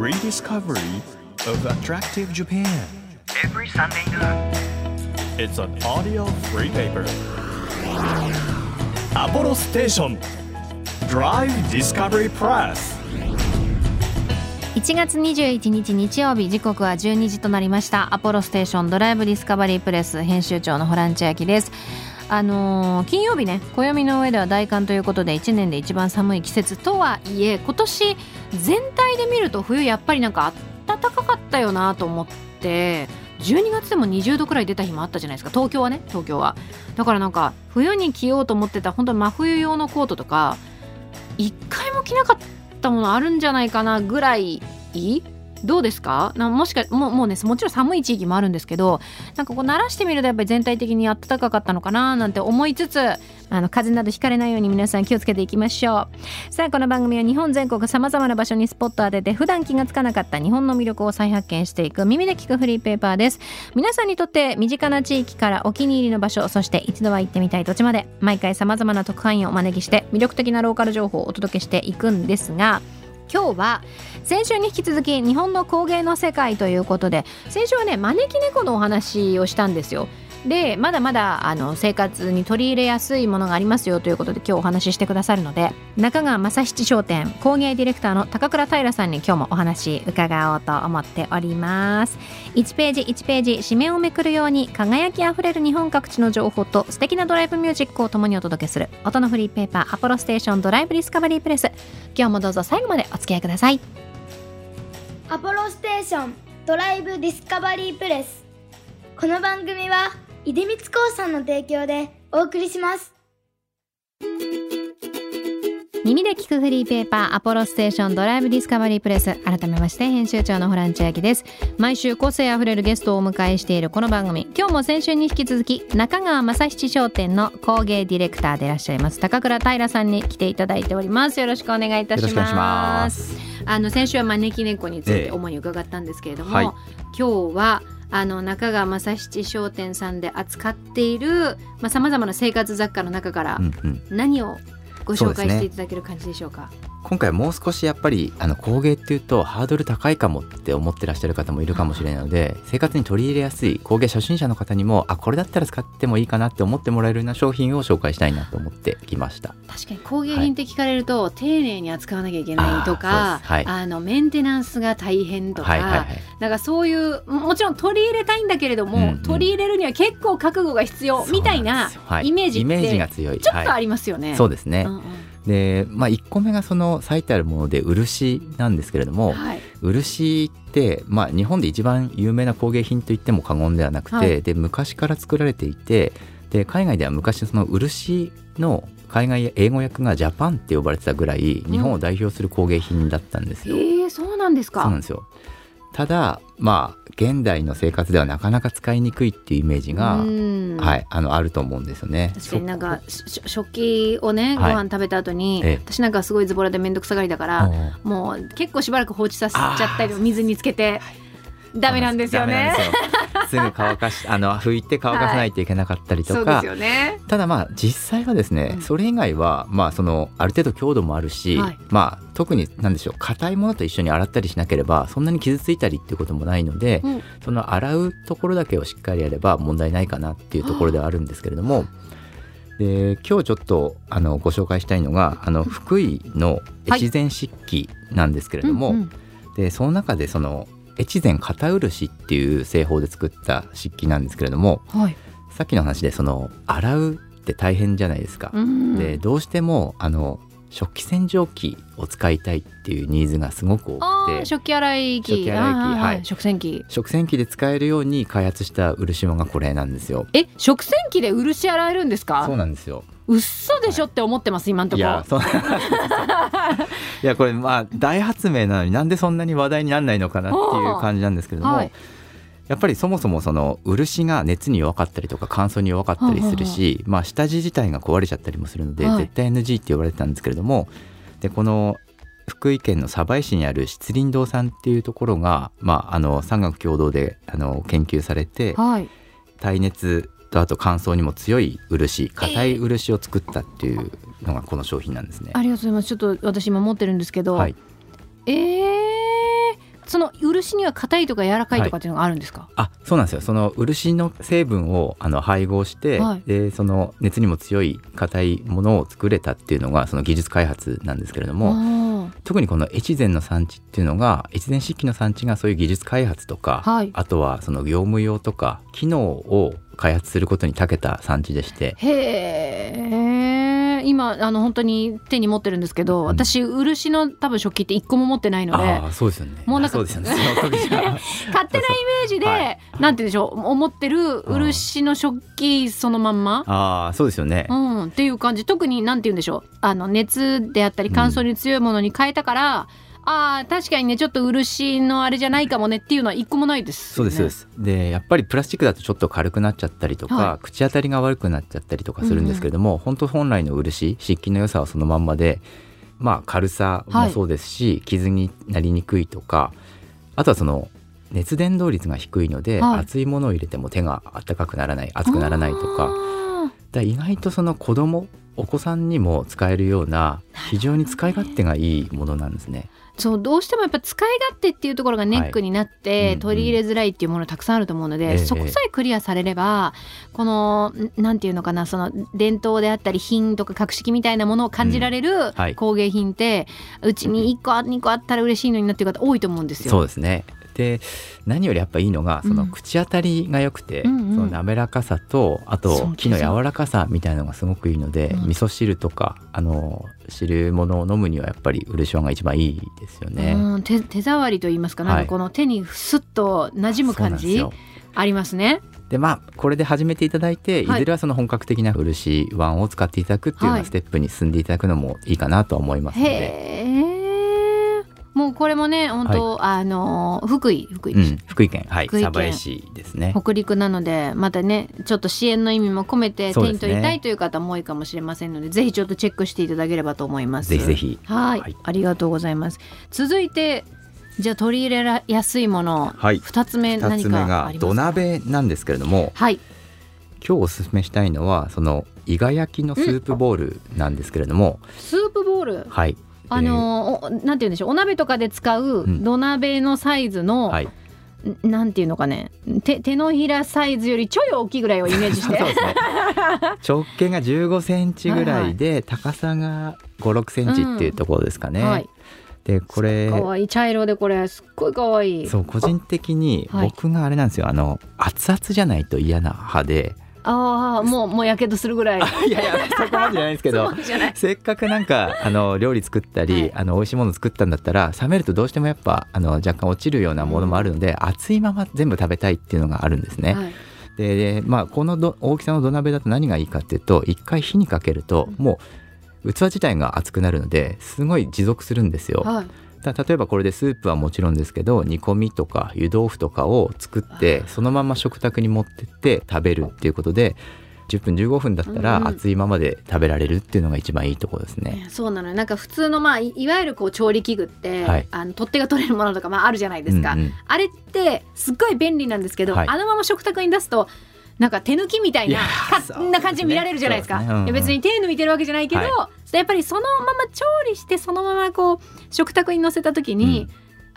Rediscovery of Attractive Japan. Every Sunday is an audio free paper. アポロステーション Drive Discovery Press. 1月21日日曜日時刻は12時となりました。アポロステーションドライブディスカバリープレス編集長のホラン千秋です。あのー、金曜日ね暦の上では大寒ということで1年で一番寒い季節とはいえ今年全体で見ると冬やっぱりなんか暖かかったよなと思って12月でも20度くらい出た日もあったじゃないですか。東京はね東京は。だからなんか冬に着ようと思ってた本当に真冬用のコートとか一回も着なかったものあるんじゃないかなぐらい？どうですか？なもしかももうねもちろん寒い地域もあるんですけどなんかこう慣らしてみるとやっぱり全体的に暖かかったのかななんて思いつつあの風邪などひかれないように皆さん気をつけていきましょうさあこの番組は日本全国さまざまな場所にスポットを当てて普段気がつかなかった日本の魅力を再発見していく耳で聞くフリーペーパーです皆さんにとって身近な地域からお気に入りの場所そして一度は行ってみたい土地まで毎回さまざまな特派員をお招きして魅力的なローカル情報をお届けしていくんですが今日は先週に引き続き日本の工芸の世界ということで先週はね招き猫のお話をしたんですよ。でまだまだあの生活に取り入れやすいものがありますよということで今日お話ししてくださるので中川正七商店工芸ディレクターの高倉平さんに今日もお話伺おうと思っております。1ページ1ページ紙面をめくるように輝きあふれる日本各地の情報と素敵なドライブミュージックを共にお届けする音のフリーペーパーアポロステーションドライブディスカバリープレス。今日もどうぞ最後までお付き合いください。アポロステーションドライブディスカバリープレス。この番組は出光興産の提供でお送りします。耳で聞くフリーペーパーアポロステーションドライブディスカバリープレス。改めまして編集長のホラン千秋です。毎週個性あふれるゲストをお迎えしているこの番組。今日も先週に引き続き中川正七商店の工芸ディレクターでいらっしゃいます。高倉平さんに来ていただいております。よろしくお願いいたします。よろしくお願いします。あの先週は招き猫についてええ。主に伺ったんですけれども、はい。今日はあの中川正七商店さんで扱っているさまざ、まな生活雑貨の中から何をご紹介していただける感じでしょうか？今回はもう少しやっぱりあの工芸っていうとハードル高いかもって思ってらっしゃる方もいるかもしれないので生活に取り入れやすい工芸初心者の方にもあこれだったら使ってもいいかなって思ってもらえるような商品を紹介したいなと思ってきました。確かに工芸品って聞かれると、丁寧に扱わなきゃいけないとかそうです。はい。あのメンテナンスが大変とか、はいはいはい。なんかそういうももちろん取り入れたいんだけれども、うんうん。取り入れるには結構覚悟が必要みたいなイメージってイメージが強い。はいちょっとありますよね。そうですね、うんうんで、まあ、1個目がその最たるもので漆なんですけれども、はい漆って、まあ、日本で一番有名な工芸品といっても過言ではなくて、はいで昔から作られていてで海外では昔その漆の海外や英語訳がジャパンって呼ばれてたぐらい日本を代表する工芸品だったんですよ。えー、そうなんですか。そうなんですよただまあ現代の生活ではなかなか使いにくいっていうイメージが、うん。はい、あのあると思うんですよね。確かになんかし食器をねごはい。飯食べた後に、ええ。私なんかすごいズボラで面倒くさがりだから、うんもう結構しばらく放置させちゃったり水につけてダメなんですよね。すぐ乾かし あの拭いて乾かさないといけなかったりとか、そうですよね。ただまあ実際はですね、うん。それ以外はまあそのある程度強度もあるし、はい。まあ特に何でしょう硬いものと一緒に洗ったりしなければそんなに傷ついたりっていうこともないので、うん。その洗うところだけをしっかりやれば問題ないかなっていうところではあるんですけれども。で今日ちょっとあのご紹介したいのがあの福井の越前漆器なんですけれども、うんうん。でその中でその越前片漆っていう製法で作った漆器なんですけれどもはい。さっきの話でその洗うって大変じゃないですか。うんでどうしてもあの食器洗浄機を使いたいっていうニーズがすごく多くて食器洗い機食器洗い機はい食洗機食洗機で使えるように開発した漆物がこれなんですよ。え食洗機で漆洗えるんですか？そうなんですよ。うっそでしょって思ってます今んとこ。いやいやこれまあ大発明なのになんでそんなに話題にならないのかなっていう感じなんですけれども、はい。やっぱりそもそもその漆が熱に弱かったりとか乾燥に弱かったりするし、まあ、下地自体が壊れちゃったりもするので、はい。絶対 NG って言われてたんですけれどもでこの福井県の鯖江市にある漆林堂さんっていうところが、まあ、あの産学共同であの研究されてはい。耐熱とあと乾燥にも強い漆硬い漆を作ったっていうのがこの商品なんですね。ありがとうございます。ちょっと私今持ってるんですけど、はい、えー、その漆には硬いとか柔らかいとかっていうのがあるんですか、あそうなんですよ。その漆の成分をあの配合して、はい。でその熱にも強い硬いものを作れたっていうのがその技術開発なんですけれども、も特にこの越前の産地っていうのが越前漆器の産地がそういう技術開発とか、はい。あとはその業務用とか機能を開発することに長けた産地でして今あの本当に手に持ってるんですけど、ん。私漆の多分食器って一個も持ってないのでああそうですよね。もうなんかそうですよね。勝手なイメージで、はい。なんて言うんでしょう思ってる漆の食器そのまんま、ああそうですよね、うん、っていう感じ。特になんて言うんでしょう。あの熱であったり乾燥に強いものに変えたから、あー確かにねちょっと漆のあれじゃないかもねっていうのは一個もないですよね、そうですそうです。でやっぱりプラスチックだとちょっと軽くなっちゃったりとか、は口当たりが悪くなっちゃったりとかするんですけれども、本当本来の漆漆器の良さはそのまんまでまあ軽さもそうですし、傷になりにくいとかあとはその熱伝導率が低いので、はい。熱いものを入れても手が温かくならない熱くならないとか。あだ意外とその子供お子さんにも使えるような非常に使い勝手がいいものなんですね。ーそうどうしてもやっぱ使い勝手っていうところがネックになって、はいうんうん。取り入れづらいっていうものたくさんあると思うので、ええそこさえクリアされればこのんなんていうのかなその伝統であったり品とか格式みたいなものを感じられるはい。工芸品って、うちに1個2個あったら嬉しいのになっていう方多いと思うんですよ。そうですねで何よりやっぱいいのがそのうん口当たりが良くて、うんうん。その滑らかさとあと木の柔らかさみたいなのがすごくいいので、うん。味噌汁とかあの汁物を飲むにはやっぱり漆はが一番いいですよね。うん、手手触りと言いますかなんはいかこの手にスッと馴染む感じありますね。でまあこれで始めていただいて、はい。い、ずれはその本格的な漆ワンを使っていただくっていうようはない。ステップに進んでいただくのもいいかなとは思いますので、へえ。もうこれもね本当、あの福井福井、うん、福井県。はい。福井県。鯖江市ですね。北陸なのでまたねちょっと支援の意味も込めて手に取りたいという方も多いかもしれませんのでぜひちょっとチェックしていただければと思います。ぜひぜひ。はい、はい。ありがとうございます。続いてじゃあ取り入れやすいもの、はい。二つ目二何かありますか？土鍋なんですけれどもはい。今日おすすめしたいのはその伊賀焼きのスープボールなんですけれども、スープボール？はいあのー。おなんて言うんでしょうお鍋とかで使うん。土鍋のサイズの、はい。んなんていうのかね手手のひらサイズよりちょい大きいぐらいをイメージして。ね。直径が15センチぐらいで、高さが5、6センチっていうところですかね。はい。でこれかわいい。茶色でこれすっごいかわい。いそう個人的にはい僕があれなんですよ、あの熱々じゃないと嫌な派でああもうもうやけどするぐらい。いやいやそこまでじゃないですけど。せっかくなんかあの料理作ったり、はい。あの美味しいもの作ったんだったら冷めるとどうしてもやっぱあの若干落ちるようなものもあるので、熱いまま全部食べたいっていうのがあるんですね。はい。ででまあこのど大きさの土鍋だと何がいいかっていうと一回火にかけるともう器自体が熱くなるのですごい持続するんですよ。はいだ例えばこれでスープはもちろんですけど煮込みとか湯豆腐とかを作ってそのまま食卓に持ってって食べるっていうことで10分15分だったうんうん。ら熱いままで食べられるっていうのが一番いいところですね。そうなのよ。なんか普通のまあいいわゆるこう調理器具って、はい。あの取っ手が取れるものとかまああるじゃないですか、うんうん。あれってすっごい便利なんですけど、はい。あのまま食卓に出すとなんか手抜きみたいなね。な感じに見られるじゃないですか。そうですね。うんうん。別に手抜いてるわけじゃないけど、はやっぱりそのまま調理してそのままこう食卓に乗せた時に、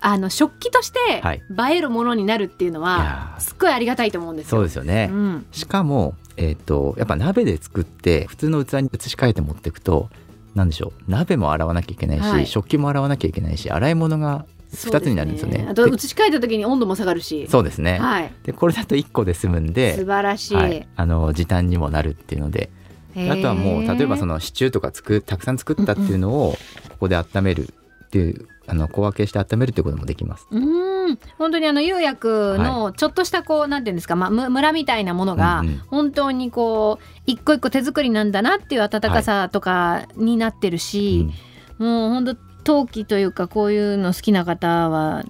あの食器としてはい映えるものになるっていうのいはすっごいありがたいと思うんですよ。そうですよね。うんしかも、えっとやっぱ鍋で作って普通の器に移し替えて持っていくと何でしょう鍋も洗わなきゃいけないし、はい食器も洗わなきゃいけないし洗い物が2つになるんですよね。あとで移し替えた時に温度も下がるし。そうですね、はい。でこれだと1個で済むんで素晴らしい。はい、あの時短にもなるっていうのであとはもう例えばそのシチューとかつくたくさん作ったっていうのをここで温めるっていうあの小分けして温めるっていうこともできます。うーん。本当にあの釉薬のちょっとしたこう、なんていうんですか、まあ、むムラみたいなものがうんうん。本当にこう一個一個手作りなんだなっていう温かさとかになってるし、もう本当陶器というかこういうの好きな方は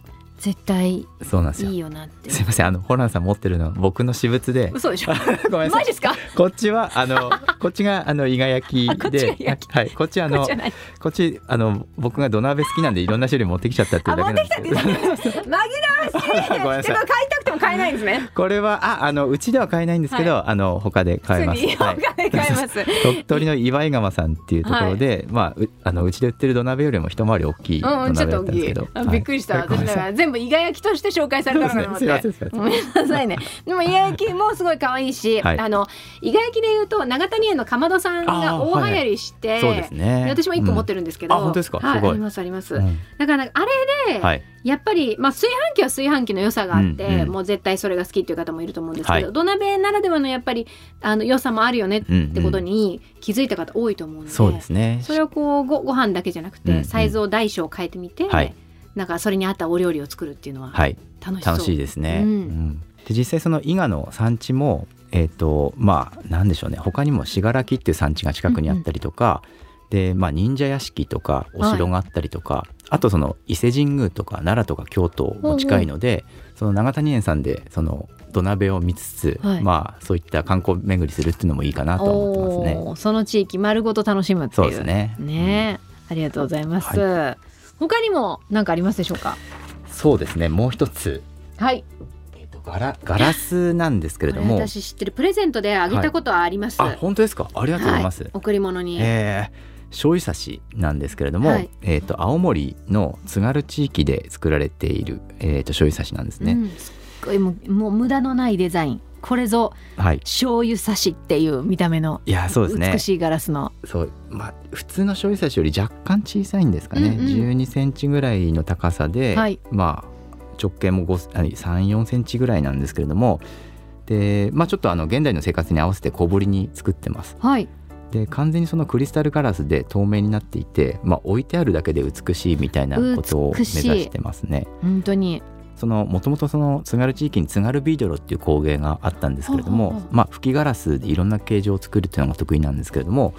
絶対うんそうなんですよ。いいよなって。すいませんあのホランさん持ってるのは僕の私物で。嘘でしょ？ごめんなさい。ですか？こっちはあのこっちがあの伊賀焼きでこっちあのこっちあの僕が土鍋好きなんでいろんな種類持ってきちゃったっていうだけなんですけど。紛らわしい。ごめんなさい。でも買いた買えないんですね これはああのうちでは買えないんですけど、あの他で買えます。はい 鳥取の岩井川さんっていうところで、まあうあのうちで売ってる土鍋よりも一回り大きい土うん、ちょ鍋だっと大きいったんですけど、。あびっくりした。はい私だから全部イガ焼きとして紹介されたのかと思って。ごめんなさいね。でもイガ焼きもすごい可愛いし、はいあのイガ焼きで言うと長谷園のかまどさんが大流行りして、そうですね。で私も一個持ってる。るんですけど、うんあ本当ですか？はい、ありますあります。うんだからあれで、はい。やっぱり、まあ、炊飯器は炊飯器の良さがあって、もう絶対それが好きっていう方もいると思うんですけど、はい。土鍋ならではのやっぱりあの良さもあるよねってことに気づいた方多いと思うので、そうですね。それをこうごご飯だけじゃなくて、うんうん。サイズを大小変えてみて、はい。なんかそれに合ったお料理を作るっていうのははい。楽しそう、楽しいですね。うん。うん。で実際その伊賀の産地もえっ、とまあなんでしょうね。他にも信楽っていう産地が近くにあったりとか、でまあ忍者屋敷とかお城があったりとか、あとその伊勢神宮とか奈良とか京都も近いので、その長谷園さんでその土鍋を見つつ、はい。まあそういった観光巡りするっていうのもいいかなと思ってますね。その地域丸ごと楽しむっていう。そうですね。ね。えありがとうございます、他にも何かありますでしょうか？そうですね。もう一つ、はい。えっとガラガラスなんですけれども、私知ってるプレゼントであげたことはあります、あ本当ですか？ありがとうございます。はい。贈り物に、えー醤油差しなんですけれども、はい。えー、と青森の津軽地域で作られている、えー、と醤油差しなんですね。うん、すっごいもうもう無駄のないデザイン。これぞはい、醤油差しっていう見た目のいやそうですね。美しいガラスの、そう、まあ、普通の醤油差しより若干小さいんですかね、うんうん12センチぐらいの高さで、はい。まあ、直径も34センチぐらいなんですけれども。で、まあ、ちょっとあの現代の生活に合わせて小ぶりに作ってます。はいで完全にそのクリスタルガラスで透明になっていて、まあ、置いてあるだけで美しいみたいなことを目指美してますね。本当に。そのもともとその津軽地域に津軽ビードロっていう工芸があったんですけれども、まあ、吹きガラスでいろんな形状を作るっていうのが得意なんですけれども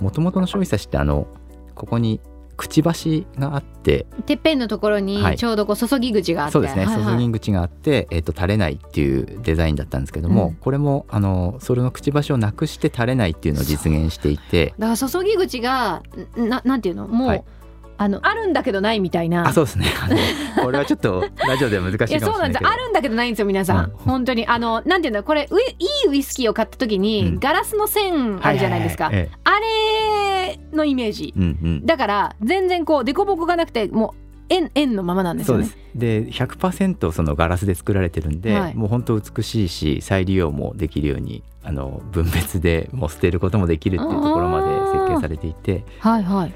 もともとの醤油差しってあのここにくちばしがあっててっぺんのところにはい。ちょうどこう注ぎ口があって、そうですね、はいはい。注ぎ口があって、えっと垂れないっていうデザインだったんですけども、うん。これもあのそれのくちばしをなくして垂れないっていうのを実現していて。だから注ぎ口がななんていうの？もう、はいあのあるんだけどないみたいな。あそうですね。これはちょっとラジオでは難しいかもしいやれないけど。そうなんです。あるんだけどないんですよ皆さん、うん。本当に。あのなんていうんだこれいいウイスキーを買った時に、うん。ガラスの線あるじゃないですか、はははえあれのイメージ。えうんうん。だから全然こう凸凹がなくてもう円円のままなんですよね。そうです。で100%そのガラスで作られてるんで、はい。もう本当美しいし再利用もできるようにあの分別でもう捨てることもできるっていうところまで設計されていて。はいはい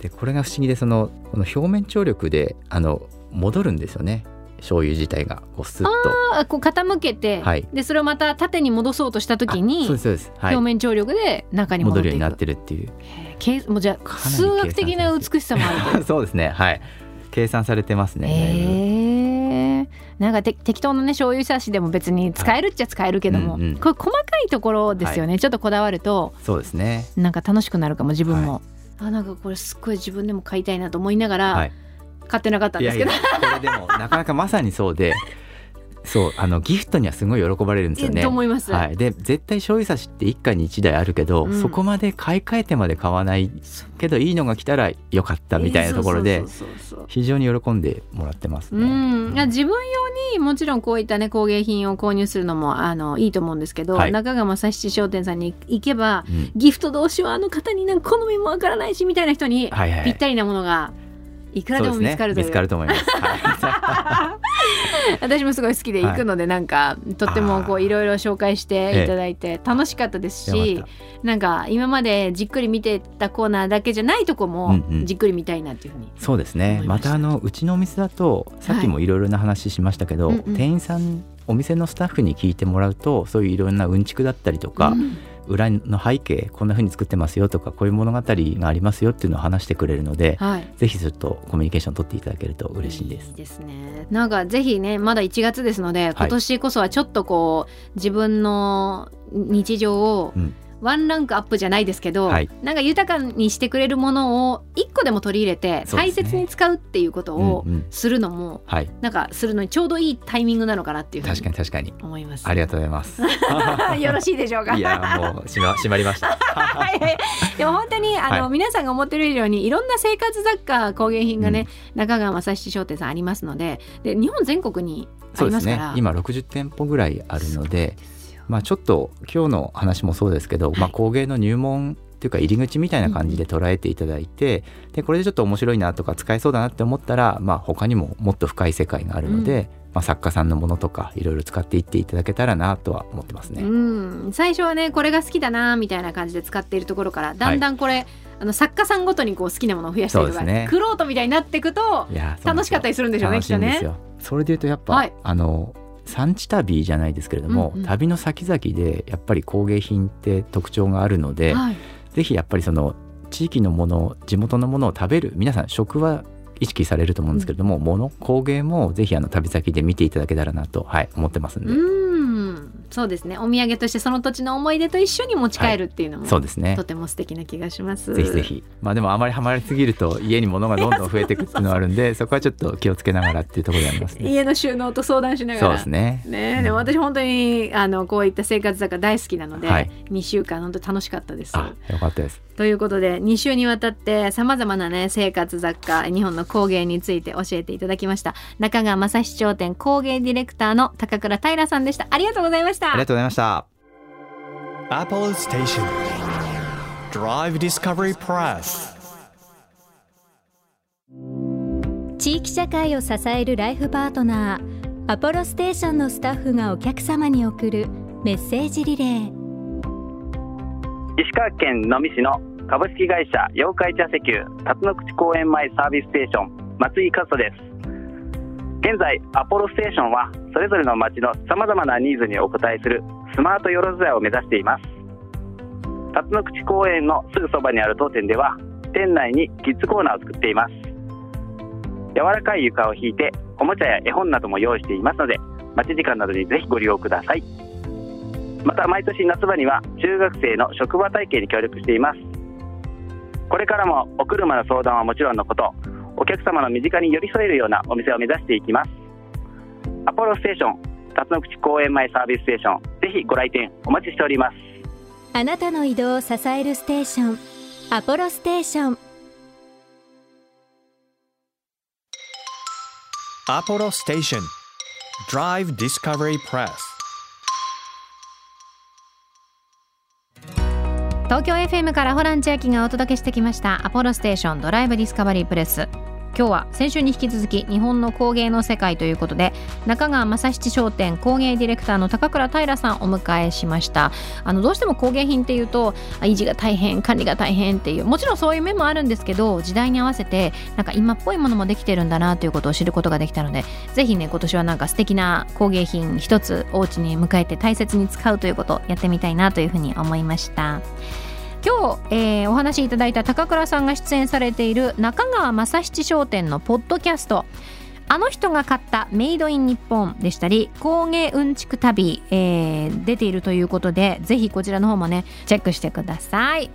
でこれが不思議でそのこの表面張力であの戻るんですよね。醤油自体がこうスッと。あこう傾けて、はい。でそれをまた縦に戻そうとした時あにそうですそうです、はい、表面張力で中に戻るようになってるっていう。へーけもうじゃ数学的な美しさもある そうですねはい。計算されてますね、えー、なんかて適当なね醤油差しでも別に使えるっちゃ使えるけども、はいうんうん。これ細かいところですよね、ちょっとこだわるとそうですね。なんか楽しくなるかも自分も、あなんかこれすっごい自分でも買いたいなと思いながら、はい。買ってなかったんですけど。いやいやこれでもなかなかまさにそうで そうあのギフトにはすごい喜ばれるんですよね。と思います、はい、で絶対醤油差しって一家に一台あるけど、うん。そこまで買い替えてまで買わないけどいいのが来たらよかったみたいなところで非常に喜んでもらってますうね。ん、いや自分用にもちろんこういったね工芸品を購入するのもあのいいと思うんですけど、はい。中川正七商店さんに行けばうん。ギフト同士はあの方になんか好みもわからないしみたいな人にぴったりなものがいくらでも見つかるという。見つかると思います。は 私もすごい好きで行くので、なんかとってもこういろいろ紹介していただいて楽しかったですしなんか今までじっくり見てたコーナーだけじゃないとこもうんうん。じっくり見たいなっていうふうに、た。そうですね。ましたあのうちのお店だとさっきもいろいろな話しましたけど、うんうん。店員さんお店のスタッフに聞いてもらうとそういういろんなうんちくだったりとか、うん裏の背景こんな風に作ってますよとかこういう物語がありますよっていうのを話してくれるので、はいぜひちょっとコミュニケーション取っていただけると嬉しいですいい。ですね。なんかぜひねまだ1月ですので今年こそはちょっとこう自分の日常をうんワンランクアップじゃないですけど、はい。なんか豊かにしてくれるものを一個でも取り入れて大切に使うっていうことをうんうん。するのも、はい。なんかするのにちょうどいいタイミングなのかなっていう確かにに確かに。思います。ありがとうございます。よろしいでしょうか？いやもう閉ま閉まりました。でも本当にあの、はい。皆さんが思ってる以上にいろんな生活雑貨工芸品がね、中川正七商店さんありますのでで日本全国にありますから。ね。今60店舗ぐらいあるのでまあちょっと今日の話もそうですけど、まあ、工芸の入門っていうか入り口みたいな感じで捉えていただいて、でこれでちょっと面白いなとか使えそうだなって思ったら、まあ、他にももっと深い世界があるので、まあ、作家さんのものとかいろいろ使っていっていただけたらなとは思ってますね。うん、最初はねこれが好きだなみたいな感じで使っているところからだんだんこれ、あの作家さんごとにこう好きなものを増やしたりとか、そうですね。クロートみたいになっていくと楽しかったりするんでしょうねきっよ。それでいうとやっぱ、はい。あの産地旅じゃないですけれども、うんうん。旅の先々でやっぱり工芸品って特徴があるので、はい、ぜひやっぱりその地域のもの地元のものを食べる皆さん食は意識されると思うんですけれども、もの工芸もぜひあの旅先で見ていただけたらなと、はい、思ってますんで、うんそうですね。お土産としてその土地の思い出と一緒に持ち帰るっていうのも、そうですね。とても素敵な気がします。ぜひぜひ。まあでもあまりハマりすぎると家に物がどんどん増えていくっていうのはあるんで そこはちょっと気をつけながらっていうところでありますね。家の収納と相談しながら。そうですね。ねでも私本当にあのこういった生活雑貨大好きなので、はい。2週間本当楽しかったです。あよかったです。ということで2週にわたってさまざまなね生活雑貨日本の工芸について教えていただきました。中川正七商店工芸ディレクターの高倉平さんでした。ありがとうございましたありがとうございました。Apple Station. Drive Discovery Press. 地域社会を支えるライフパートナーアポロステーションのスタッフがお客様に送るメッセージリレー。石川県能美市の株式会社妖怪茶石油辰野口公園前サービスステーション松井和人です現在アポロステーションはそれぞれの町のさまざまなニーズにお応えするスマートよろずやを目指しています。辰野口公園のすぐそばにある当店では店内にキッズコーナーを作っています。柔らかい床を引いておもちゃや絵本なども用意していますので待ち時間などにぜひご利用ください。また毎年夏場には中学生の職場体験に協力しています。これからもお車の相談はもちろんのことお客様の身近に寄り添えるようなお店を目指していきます。アポロステーション辰野口公園前サービスステーション。ぜひご来店お待ちしております。あなたの移動を支えるステーションアポロステーション Apollo Station Drive Discovery Press 東京 FM からホラン千秋がお届けしてきました。アポロステーションドライブディスカバリープレス今日は先週に引き続き日本の工芸の世界ということで中川正七商店工芸ディレクターの高倉平さんをお迎えしました。あのどうしても工芸品っていうと維持が大変管理が大変っていうもちろんそういう面もあるんですけど時代に合わせてなんか今っぽいものもできてるんだなということを知ることができたのでぜひね今年はなんか素敵な工芸品一つお家に迎えて大切に使うということをやってみたいなというふうに思いました。今日、えーお話しいただいた高倉さんが出演されている中川正七商店のポッドキャスト。あの人が買ったメイドイン日本でしたり工芸うんちく旅、えー出ているということでぜひこちらの方もねチェックしてください。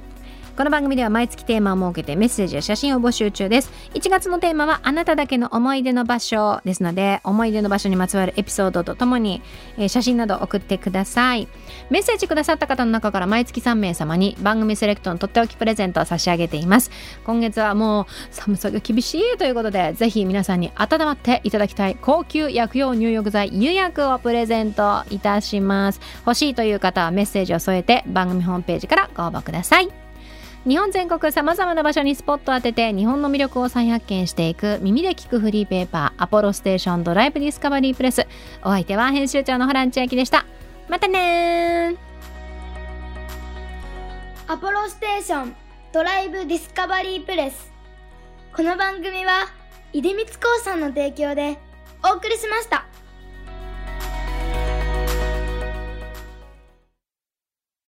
この番組では毎月テーマを設けてメッセージや写真を募集中です。1月のテーマはあなただけの思い出の場所ですので思い出の場所にまつわるエピソードとともに、えー写真など送ってください。メッセージくださった方の中から毎月3名様に番組セレクトのとっておきプレゼントを差し上げています。今月はもう寒さが厳しいということでぜひ皆さんに温まっていただきたい高級薬用入浴剤湯薬をプレゼントいたします。欲しいという方はメッセージを添えて番組ホームページからご応募ください。日本全国さまざまな場所にスポットを当てて日本の魅力を再発見していく耳で聞くフリーペーパーアポロステーションドライブディスカバリープレスお相手は編集長のホラン千秋でした。またねー。アポロステーションドライブディスカバリープレス。この番組は出光興産の提供でお送りしました。